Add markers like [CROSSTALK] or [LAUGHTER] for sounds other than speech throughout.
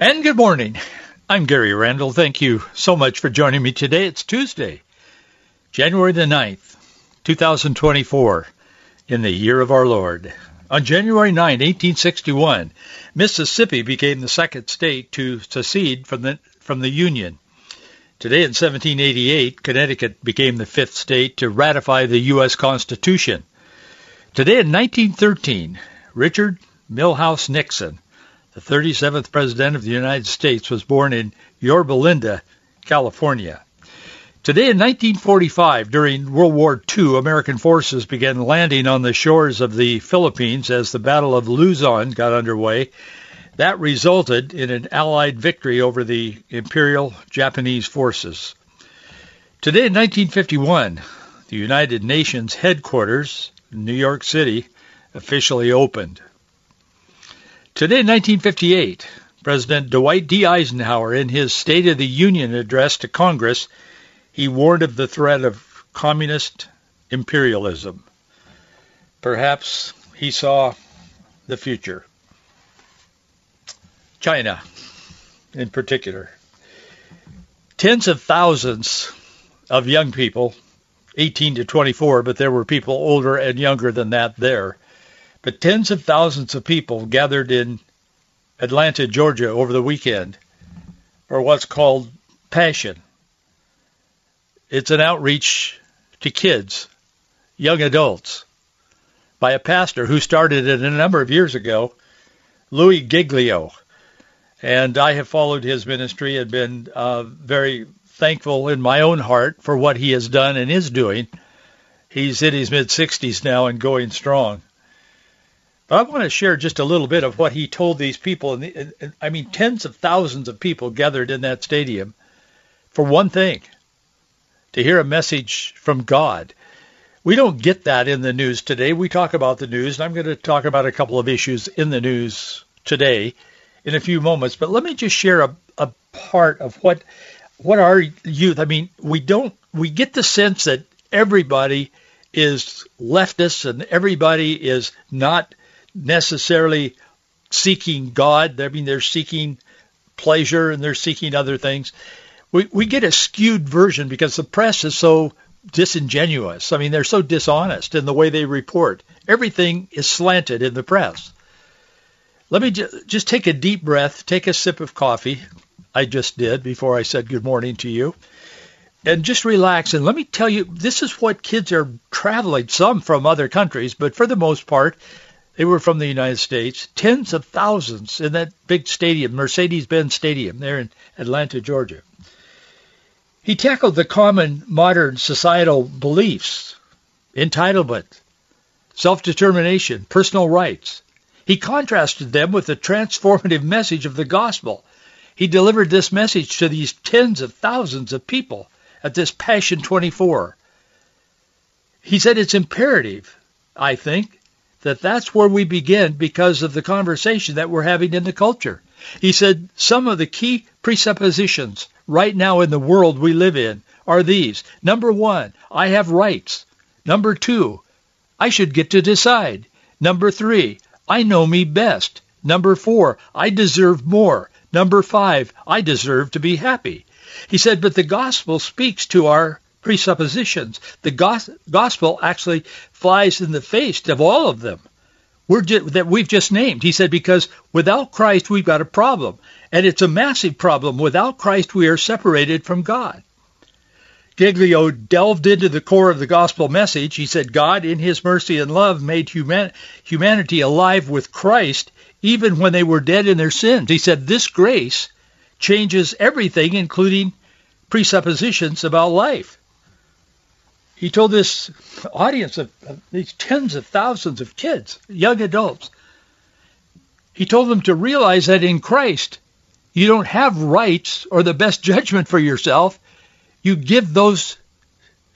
And good morning. I'm Gary Randall. Thank you so much for joining me today. It's Tuesday, January the 9th, 2024, in the year of our Lord. On January 9, 1861, Mississippi became the second state to secede from the, from the Union. Today in 1788, Connecticut became the fifth state to ratify the U.S. Constitution. Today in 1913, Richard Milhous Nixon the 37th President of the United States, was born in Yorba Linda, California. Today in 1945, during World War II, American forces began landing on the shores of the Philippines as the Battle of Luzon got underway. That resulted in an Allied victory over the Imperial Japanese forces. Today in 1951, the United Nations headquarters in New York City officially opened. Today, 1958, President Dwight D. Eisenhower, in his State of the Union address to Congress, he warned of the threat of communist imperialism. Perhaps he saw the future. China, in particular. Tens of thousands of young people, 18 to 24, but there were people older and younger than that there, but tens of thousands of people gathered in Atlanta, Georgia over the weekend for what's called Passion. It's an outreach to kids, young adults, by a pastor who started it a number of years ago, Louie Giglio. And I have followed his ministry and been uh, very thankful in my own heart for what he has done and is doing. He's in his mid 60s now and going strong. But I want to share just a little bit of what he told these people. And, I mean, tens of thousands of people gathered in that stadium for one thing, to hear a message from God. We don't get that in the news today. We talk about the news, and I'm going to talk about a couple of issues in the news today in a few moments. But let me just share a, a part of what what our youth. I mean, we don't we get the sense that everybody is leftist and everybody is not necessarily seeking God. I mean, they're seeking pleasure and they're seeking other things. We we get a skewed version because the press is so disingenuous. I mean, they're so dishonest in the way they report. Everything is slanted in the press. Let me ju- just take a deep breath, take a sip of coffee. I just did before I said good morning to you. And just relax. And let me tell you, this is what kids are traveling, some from other countries, but for the most part, they were from the United States, tens of thousands in that big stadium, Mercedes-Benz Stadium, there in Atlanta, Georgia. He tackled the common modern societal beliefs, entitlement, self-determination, personal rights. He contrasted them with the transformative [LAUGHS] message of the gospel. He delivered this message to these tens of thousands of people at this Passion 24. He said it's imperative, I think, that that's where we begin because of the conversation that we're having in the culture. He said some of the key presuppositions right now in the world we live in are these. Number one, I have rights. Number two, I should get to decide. Number three, I know me best. Number four, I deserve more. Number five, I deserve to be happy. He said, but the gospel speaks to our presuppositions. The gospel actually flies in the face of all of them. We're just, that we've just named. He said, because without Christ, we've got a problem. And it's a massive problem. Without Christ, we are separated from God. Giglio delved into the core of the gospel message. He said, God, in his mercy and love, made human, humanity alive with Christ even when they were dead in their sins. He said, this grace changes everything, including presuppositions about life. He told this audience of, of these tens of thousands of kids, young adults, he told them to realize that in Christ, You don't have rights or the best [LAUGHS] judgment for yourself. You give those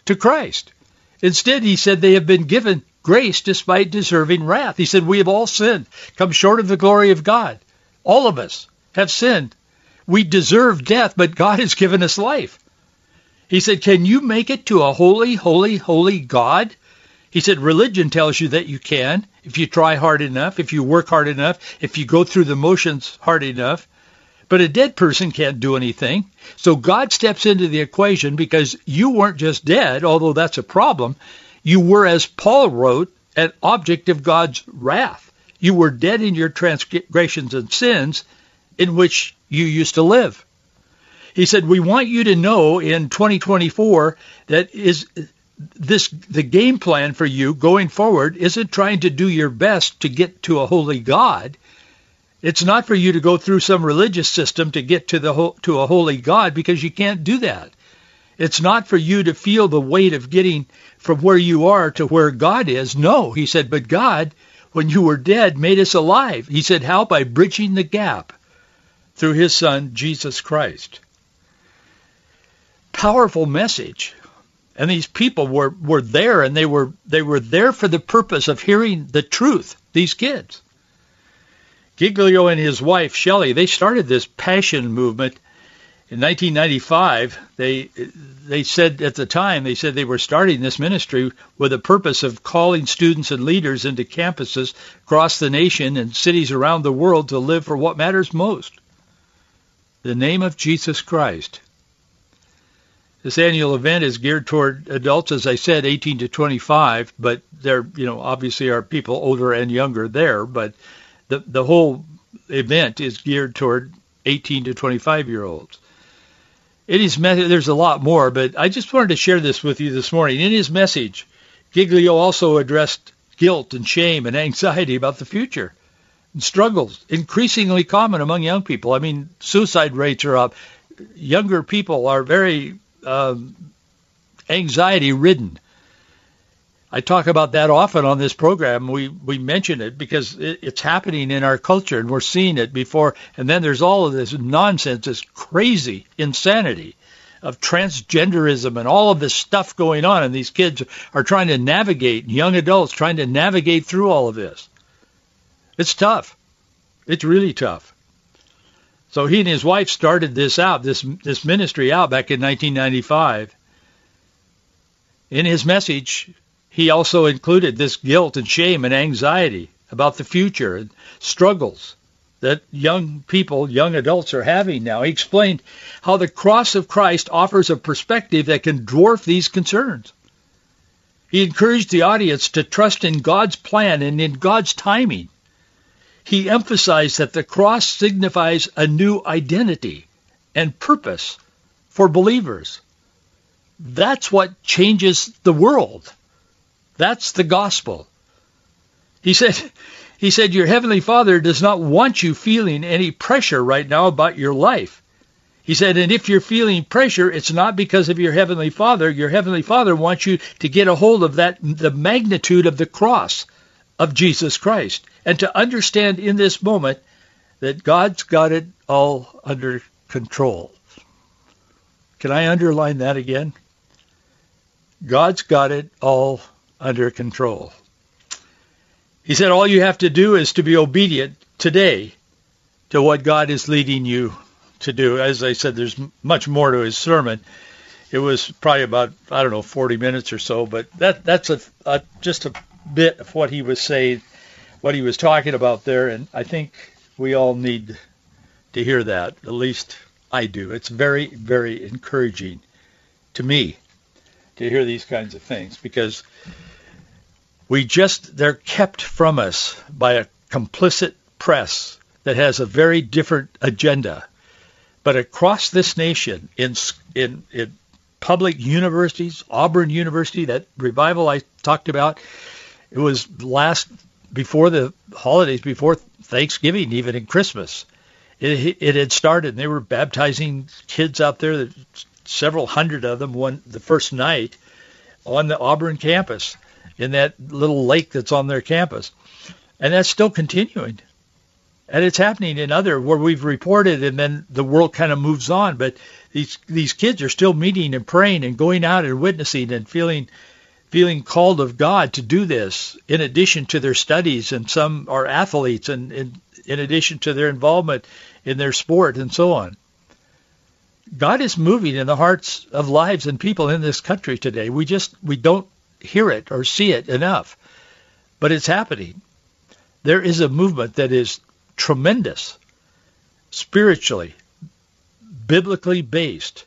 to Christ. Instead, he said they have been given grace despite deserving wrath. He said, we have all sinned, come short of the glory of God. All of us have sinned. We deserve death, but God has given us life. He said, can you make it to a holy, holy, holy God? He said, religion tells you that you can if you try hard enough, if you work hard enough, if you go through the motions hard enough. But a dead person can't do anything. So God steps into the equation because you weren't just dead, although that's a problem. You were, as Paul wrote, an object of God's wrath. You were dead in your transgressions and sins in which you used to live. He said, we want you to know in 2024 that is this the game plan for you going forward isn't trying to do your best to get to a holy God. It's not for you to go through some religious system to get to the to a holy God because you can't do that. It's not for you to feel the weight of getting from where you are to where God is. No, he said, but God, when you were dead, made us alive. He said, how? By bridging the gap through his son, Jesus Christ. Powerful message. And these people were, were there and they were, they were there for the purpose of hearing the truth, these kids. Giglio and his wife, Shelley, they started this passion movement in 1995, they they said at the time they said they were starting this ministry with the purpose of calling students and leaders into campuses across the nation and cities around the world to live for what matters most, the name of Jesus Christ. This annual event is geared toward adults, as I said, 18 to 25, but there, you know, obviously are people older and younger there, but the the whole event is geared toward 18 to 25 year olds in his message, there's a lot more, but I just wanted to share this with you this morning. In his message, Giglio also addressed guilt and shame and anxiety about the future and struggles increasingly common among young people. I mean, suicide rates are up. Younger people are very um, anxiety ridden. I talk about that often on this program. We we mention it because it, it's happening in our culture, and we're seeing it before. And then there's all of this nonsense, this crazy insanity of transgenderism and all of this stuff going on, and these kids are trying to navigate, young adults trying to navigate through all of this. It's tough. It's really tough. So he and his wife started this out, this this ministry out back in 1995. In his message, he also included this guilt and shame and anxiety about the future and struggles that young people, young adults are having now. He explained how the cross of Christ offers a perspective that can dwarf these concerns. He encouraged the audience to trust in God's plan and in God's timing. He emphasized that the cross signifies a new identity and purpose for believers. That's what changes the world. That's the gospel. He said, [LAUGHS] he said, your heavenly father does not want you feeling any pressure right now about your life. He said, and if you're feeling pressure, it's not because of your heavenly father. Your heavenly father wants you to get a hold of that, the magnitude of the cross of Jesus Christ and to understand in this moment that God's got it all under control. Can I underline that again? God's got it all under control. He said all you have to do is to be obedient today to what God is leading you to do. As I said, there's much more to his sermon. It was probably about I don't know 40 minutes or so, but that that's a, a just a bit of what he was saying, what he was talking about there, and I think we all need to hear that. At least I do. It's very very encouraging to me to hear these kinds of things because we just, they're kept from us by a complicit press that has a very different agenda. But across this nation, in, in, in public universities, Auburn University, that revival I talked about, it was last, before the holidays, before Thanksgiving, even in Christmas. It, it had started, and they were baptizing kids out there, several hundred of them, one the first night on the Auburn campus in that little lake that's on their campus. And that's still continuing. And it's happening in other where we've reported and then the world kind of moves on. But these these kids are still meeting and praying and going out and witnessing and feeling feeling called of God to do this in addition to their studies and some are athletes and in, addition to their involvement in their sport and so on. God is moving in the hearts of lives and people in this country today. We just we don't hear it or see it enough. But it's happening. There is a movement that is tremendous, spiritually, biblically based,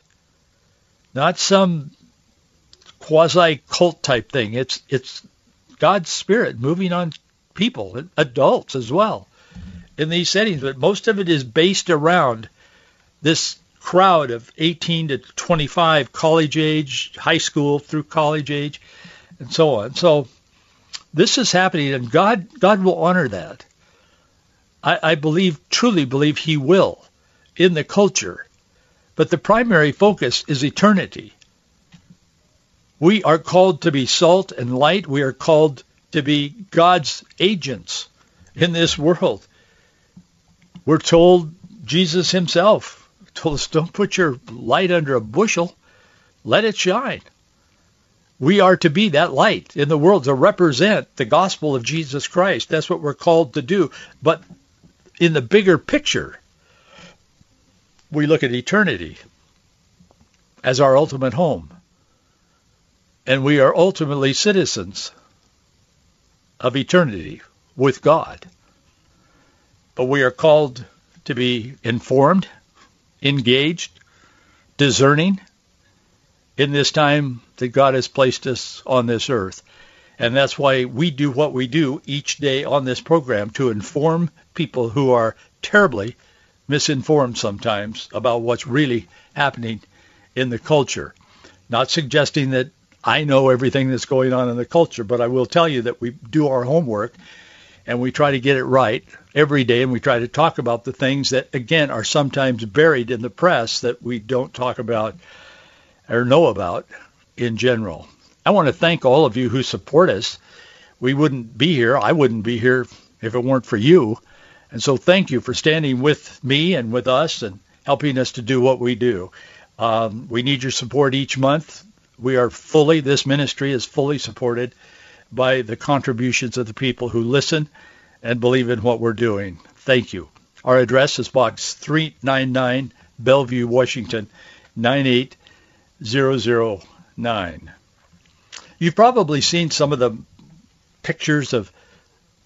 not some quasi cult type thing. It's it's God's spirit moving on people, adults as well, in these settings. But most of it is based around this crowd of 18 to 25, college age, high school through college age, and so on. So this is happening, and God God will honor that. I, I believe, truly believe he will in the culture. But the primary focus is eternity. We are called to be salt and light. We are called to be God's agents in this world. We're told Jesus himself told us, don't put your light under a bushel. Let it shine. We are to be that light in the world to represent the gospel of Jesus Christ. That's what we're called to do. But in the bigger picture, we look at eternity as our ultimate home. And we are ultimately citizens of eternity with God. But we are called to be informed, engaged, discerning in this time that God has placed us on this earth. And that's why we do what we do each day on this program to inform people who are terribly misinformed sometimes about what's really happening in the culture. Not suggesting that I know everything that's going on in the culture, but I will tell you that we do our homework and we try to get it right every day and we try to talk about the things that again are sometimes buried in the press that we don't talk about or know about in general. I want to thank all of you who support us. We wouldn't be here. I wouldn't be here if it weren't for you. And so thank you for standing with me and with us and helping us to do what we do. Um, we need your support each month. We are fully, this ministry is fully supported by the contributions of the people who listen and believe in what we're doing. Thank you. Our address is Box 399, Bellevue, Washington, 98009. You've probably seen some of the pictures of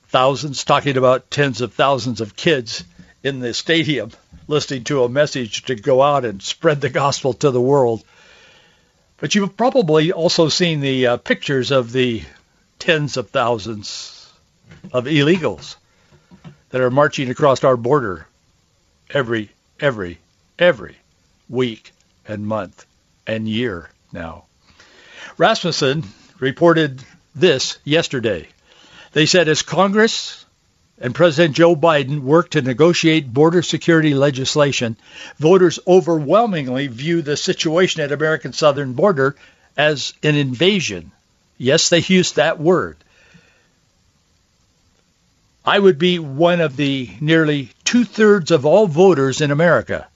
thousands, talking about tens of thousands of kids in the stadium listening to a message to go out and spread the gospel to the world. But you've probably also seen the uh, pictures of the tens of thousands of illegals that are marching across our border every, every, every week and month and year now. Rasmussen reported this yesterday. They said as Congress and President Joe Biden work to negotiate border security legislation, voters overwhelmingly view the situation at American southern border as an invasion. Yes, they used that word. I would be one of the nearly two-thirds of all voters in America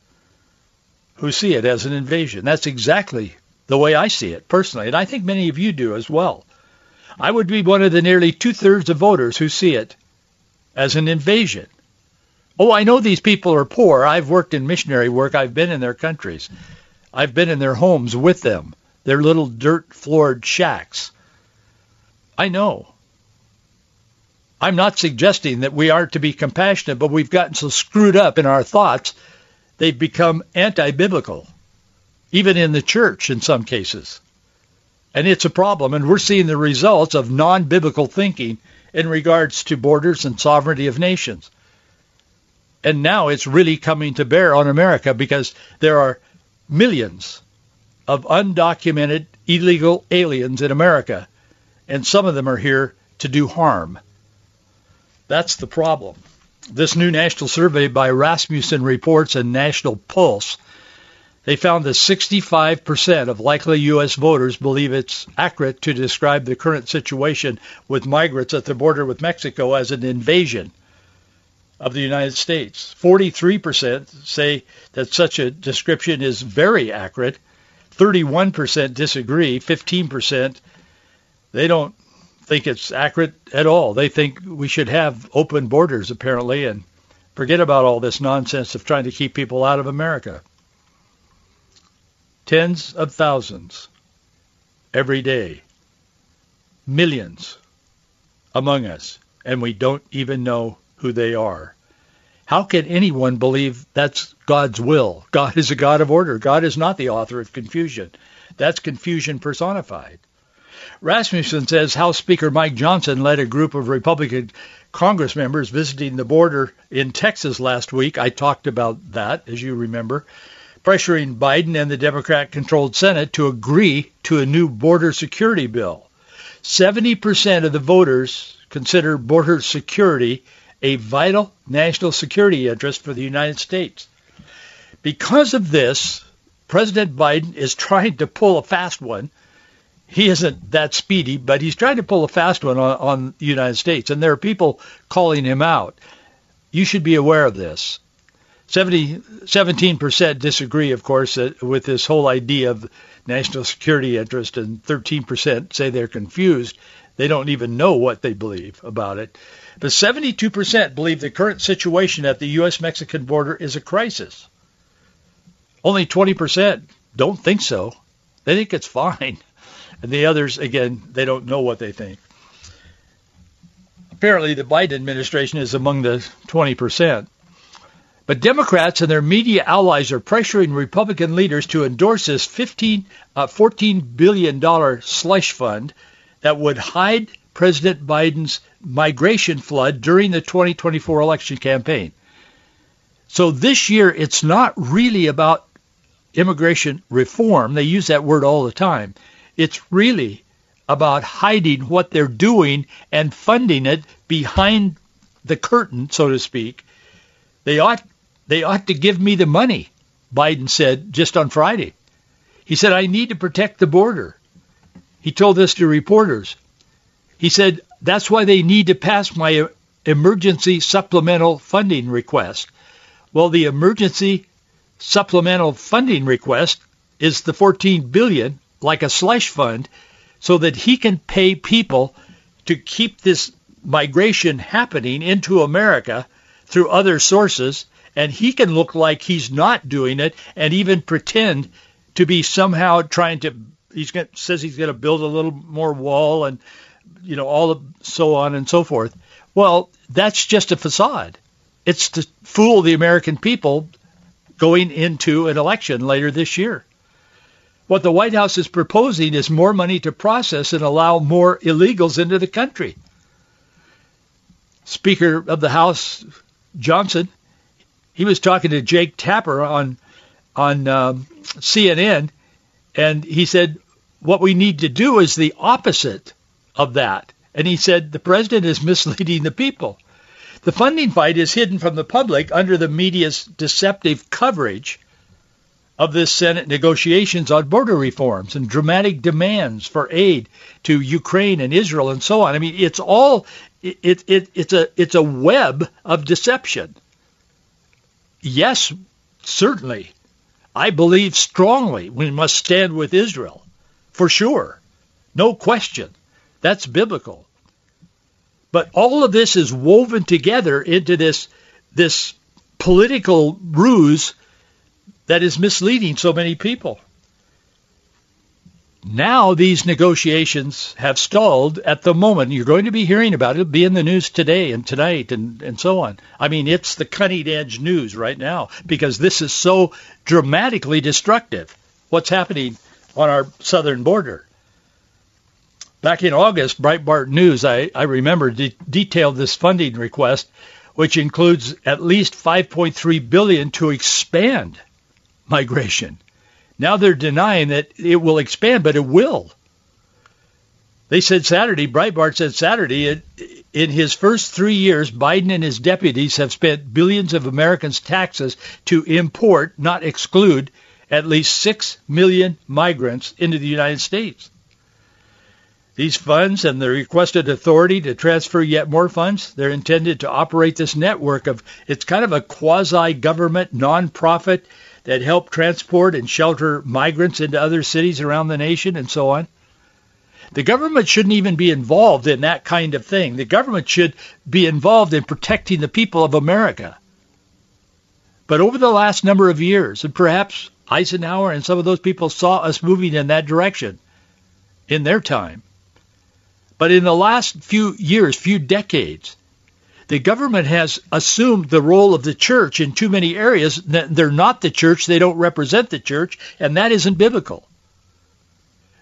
who see it as an invasion. That's exactly the way I see it personally, and I think many of you do as well. I would be one of the nearly two-thirds of voters who see it as an invasion. Oh, I know these people are poor. I've worked in missionary work. I've been in their countries. I've been in their homes with them, their little dirt-floored shacks. I know. I'm not suggesting that we aren't to be compassionate, but we've gotten so screwed up in our thoughts, they've become anti-biblical, even in the church in some cases. And it's a problem, and we're seeing the results of non-biblical thinking in regards to borders and sovereignty of nations. And now it's really coming to bear on America because there are millions of undocumented illegal aliens in America, and some of them are here to do harm. That's the problem. This new national survey by Rasmussen Reports and National Pulse they found that 65% of likely U.S. voters believe it's accurate to describe the current situation with migrants at the border with Mexico as an invasion. of the United States. 43% say that such a description is very accurate. 31% disagree. 15% they don't think it's accurate at all. They think we should have open borders apparently and forget about all this nonsense of trying to keep people out of America. Tens of thousands every day. Millions among us and we don't even know who they are. How can anyone believe that's God's will? God is a God of order. God is not the author of confusion. That's confusion personified. Rasmussen says House Speaker Mike Johnson led a group of Republican Congress members visiting the border in Texas last week. I talked about that, as you remember, pressuring Biden and the Democrat-controlled Senate to agree to a new border security bill. 70% of the voters consider border security a vital national security interest for the United States. Because of this, President Biden is trying to pull a fast one. He isn't that speedy, but he's trying to pull a fast one on, on the United States. And there are people calling him out. You should be aware of this. 70, 17% disagree, of course, uh, with this whole idea of national security interest, and 13% say they're confused. They don't even know what they believe about it. But 72% believe the current situation at the U.S.-Mexican border is a crisis. Only 20% don't think so. They think it's fine. [LAUGHS] And the others, again, they don't know what they think. Apparently, the Biden administration is among the 20%. But Democrats and their media allies are pressuring Republican leaders to endorse this 15, uh, $14 billion slush fund that would hide President Biden's migration flood during the 2024 election campaign. So this year, it's not really about immigration reform. They use that word all the time. It's really about hiding what they're doing and funding it behind the curtain, so to speak. They ought they ought to give me the money, Biden said just on Friday. He said, I need to protect the border. He told this to reporters. He said, that's why they need to pass my emergency supplemental funding request. Well, the emergency supplemental funding request is the 14 billion, like a slush fund, so that he can pay people to keep this migration happening into America through other sources, and he can look like he's not doing it and even pretend to be somehow trying to he's going says he's going to build a little more wall and you know all of so on and so forth. Well, that's just a facade. It's to fool the American people going into an election later this year. What the White House is proposing is more money to process and allow more illegals into the country. Speaker of the House Johnson, he was talking to Jake Tapper on on um, CNN, and he said what we need to do is the opposite of that. And he said the president is [LAUGHS] misleading the people. The funding fight is hidden from the public under the media's deceptive coverage of this Senate negotiations on border reforms and dramatic demands for aid to Ukraine and Israel and so on. I mean, it's all it, it, it's a it's a web of deception. Yes, certainly, I believe strongly we must stand with Israel for sure. No question. That's biblical. But all of this is woven together into this, this political ruse that is misleading so many people. Now these negotiations have stalled at the moment. You're going to be hearing about it. It'll be in the news today and tonight and, and so on. I mean, it's the cutting edge news right now because this is so dramatically destructive. What's happening on our southern border. Back in August, Breitbart News, I, I remember, de- detailed this funding request, which includes at least 5.3 billion to expand migration. Now they're denying that it will expand, but it will. They said Saturday, Breitbart said Saturday, it, in his first three years, Biden and his deputies have spent billions of Americans' taxes to import, not exclude, at least 6 million migrants into the United States. These funds and the requested authority to transfer yet more funds, they're intended to operate this network of, it's kind of a quasi-government nonprofit that help transport and shelter migrants into other cities around the nation and so on. The government shouldn't even be involved in that kind of thing. The government should be involved in protecting the people of America. But over the last number of years, and perhaps Eisenhower and some of those people saw us moving in that direction in their time, but in the last few years, few decades, the government has assumed the role of the church in too many areas. They're not the church. They don't represent the church, and that isn't biblical.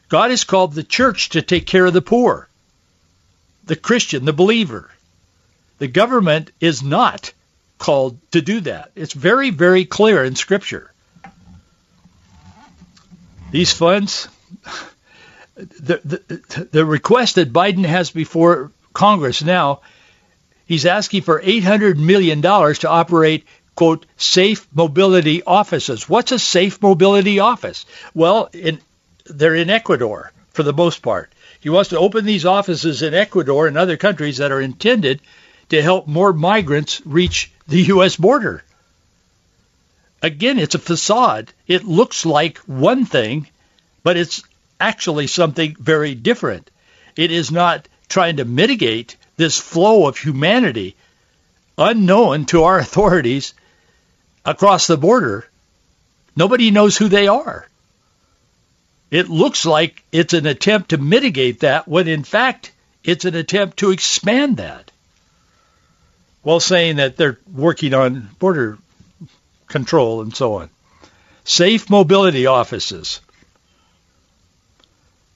God has called the church to take care of the poor, the Christian, the believer. The government is not called to do that. It's very, very clear in Scripture. These funds, the, the, the request that Biden has before Congress now, he's asking for $800 million to operate, quote, safe mobility offices. What's a safe mobility office? Well, in, they're in Ecuador for the most part. He wants to open these offices in Ecuador and other countries that are intended to help more migrants reach the U.S. border. Again, it's a facade. It looks like one thing, but it's actually something very different. It is not trying to mitigate this flow of humanity unknown to our [LAUGHS] authorities across the border. Nobody knows who they are. It looks like it's an attempt to mitigate that when in fact it's an attempt to expand that. While saying that they're working on border control and so on. Safe mobility offices.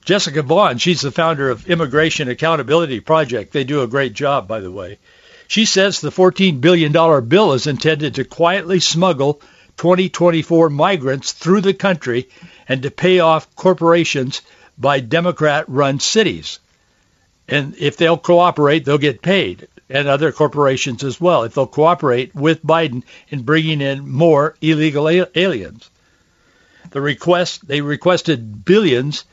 Jessica Vaughan, she's the founder of Immigration Accountability Project. They do a great job, by the way. She says the $14 billion bill is intended to quietly smuggle 2024 migrants through the country and to pay off corporations by Democrat-run cities. And if they'll cooperate, they'll get paid, and other corporations as well, if they'll cooperate with Biden in bringing in more illegal aliens. The request, they requested billions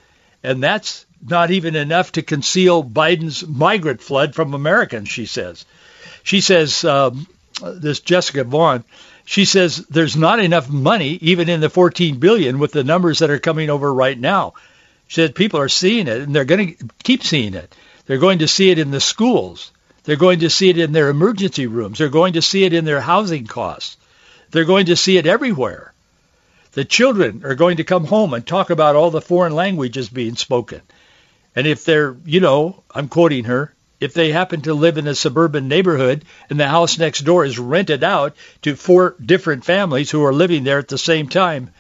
and that's not even enough to conceal Biden's migrant flood from Americans, she says. She says, um, this Jessica Vaughan, she says there's not enough money even in the 14 billion with the numbers that are coming over right now. She said people are seeing it and they're going to keep seeing it. They're going to see it in the schools. They're going to see it in their emergency rooms. They're going to see it in their housing costs. They're going to see it everywhere. The children are going to come home and talk about all the foreign languages being spoken. And if they're, you know, I'm quoting her, if they happen to live in a suburban neighborhood and the house next door is rented out to four different families who are living there at the same time,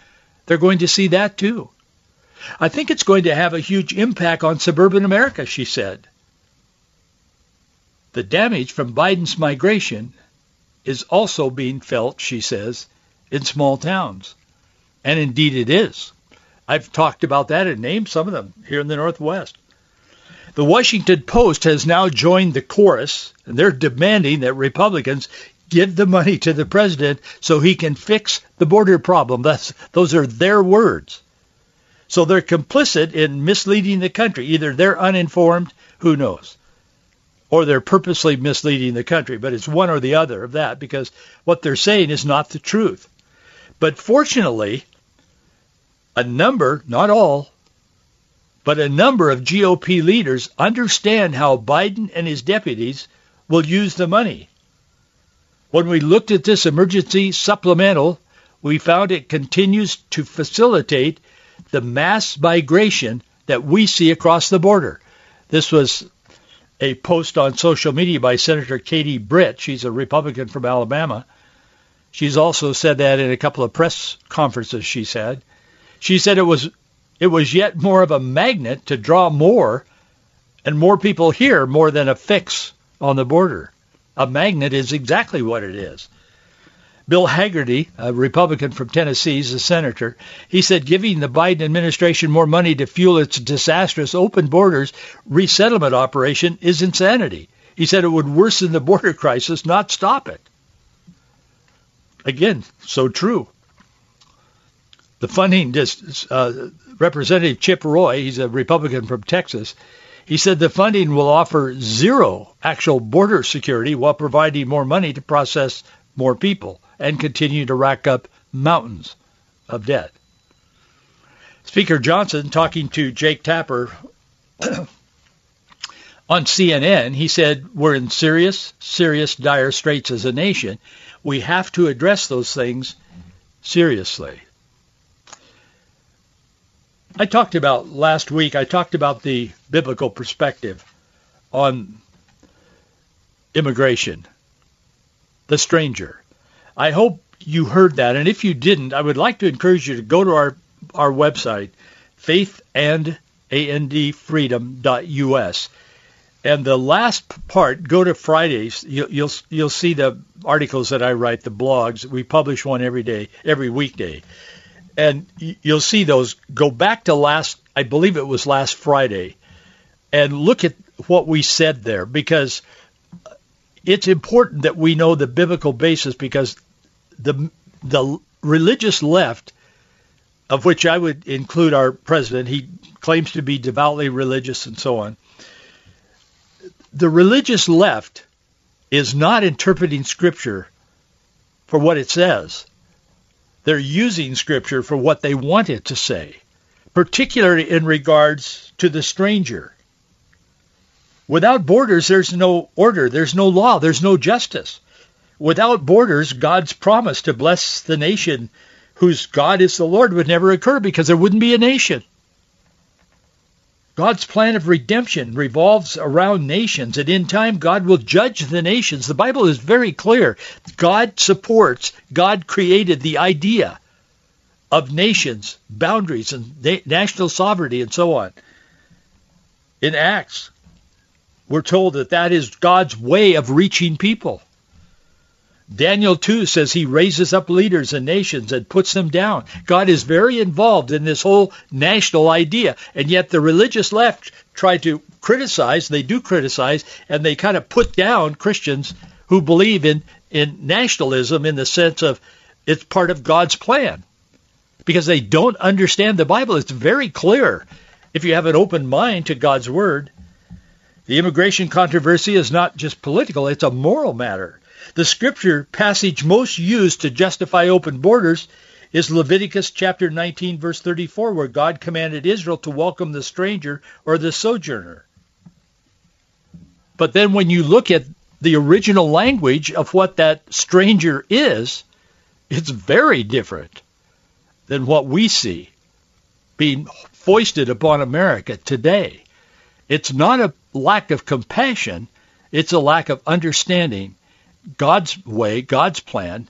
they're going to see that too. I think it's going to have a huge impact on suburban America, she said. The damage from Biden's migration is also being felt, she says, in small towns. And indeed it is. I've talked about that and named some of them here in the Northwest. The Washington Post has now joined the chorus, and they're demanding that Republicans give the money to the president so he can fix the border problem. That's, those are their words. So they're complicit in misleading the country. Either they're uninformed, who knows, or they're purposely misleading the country. But it's one or the other of that because what they're saying is not the truth. But fortunately, a number, not all, but a number of GOP leaders understand how Biden and his deputies will use the money. When we looked at this emergency supplemental, we found it continues to facilitate the mass migration that we see across the border. This was a post on social media by Senator Katie Britt. She's a Republican from Alabama. She's also said that in a couple of press conferences she's had. She said it was it was yet more of a magnet to draw more and more people here more than a fix on the border. A magnet is exactly what it is. Bill Hagerty, a Republican from Tennessee, is a senator. He said giving the Biden administration more money to fuel its disastrous open borders resettlement operation is insanity. He said it would worsen the border [LAUGHS] crisis, not stop it. Again, so true the funding just uh, Representative Chip Roy, he's a Republican from Texas, He said the funding will offer zero actual border security while providing more money to process more people and continue to rack up mountains of debt. Speaker Johnson, talking to Jake Tapper [CLEARS THROAT] on CNN, he said, we're in serious, serious dire straits as a nation. We have to address those things seriously. I talked about last week, I talked about the biblical perspective on immigration, the stranger. I hope you heard that. And if you didn't, I would like to encourage you to go to our, our website, faithandandfreedom.us. And the last part, go to Fridays. You'll, you'll you'll see the articles that I write, the blogs. We publish one every day, every weekday and you'll see those. Go back to last, I believe it was last Friday, and look at what we said there because it's important that we know the biblical basis because the the religious left, of which I would include our president, he claims to be devoutly religious and so on. The religious left is not interpreting Scripture for what it says. They're using Scripture for what they want it to say, particularly in regards to the stranger. Without borders, there's no order, there's no law, there's no justice. Without borders, God's promise to bless the nation whose God is the Lord would never occur because there wouldn't be a nation. God's plan of redemption revolves around nations, and in time God will judge the nations. The Bible is very clear. God supports, God created the idea of nations, boundaries, and national sovereignty, and so on. In Acts, we're told that that is God's way of reaching people. Daniel 2 says he raises up leaders and nations and puts them down. God is very involved in this whole national idea. And yet the religious left try to criticize, they do criticize, and they kind of put down Christians who believe in, in nationalism in the sense of it's part of God's plan. Because they don't understand the Bible. It's very clear if you have an open mind to God's word. The immigration controversy is not just political, it's a moral matter. The scripture passage most used to justify open borders is Leviticus chapter 19 verse 34 where God commanded Israel to welcome the stranger or the sojourner. But then when you look at the original language of what that stranger is, it's very different than what we see being foisted upon America today. It's not a lack of compassion, it's a lack of understanding God's way, God's plan,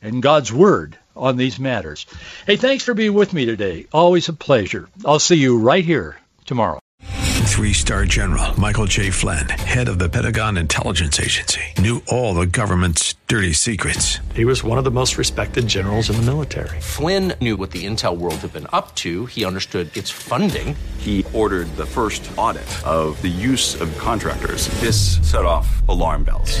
and God's word on these matters. Hey, thanks for being with me today. Always a pleasure. I'll see you right here tomorrow. Three-star general Michael J. Flynn, head of the Pentagon Intelligence Agency, knew all the government's dirty secrets. He was one of the most respected generals in the military. Flynn knew what the intel world had been up to. He understood its funding. He ordered the first audit of the use of contractors. This set off alarm bells.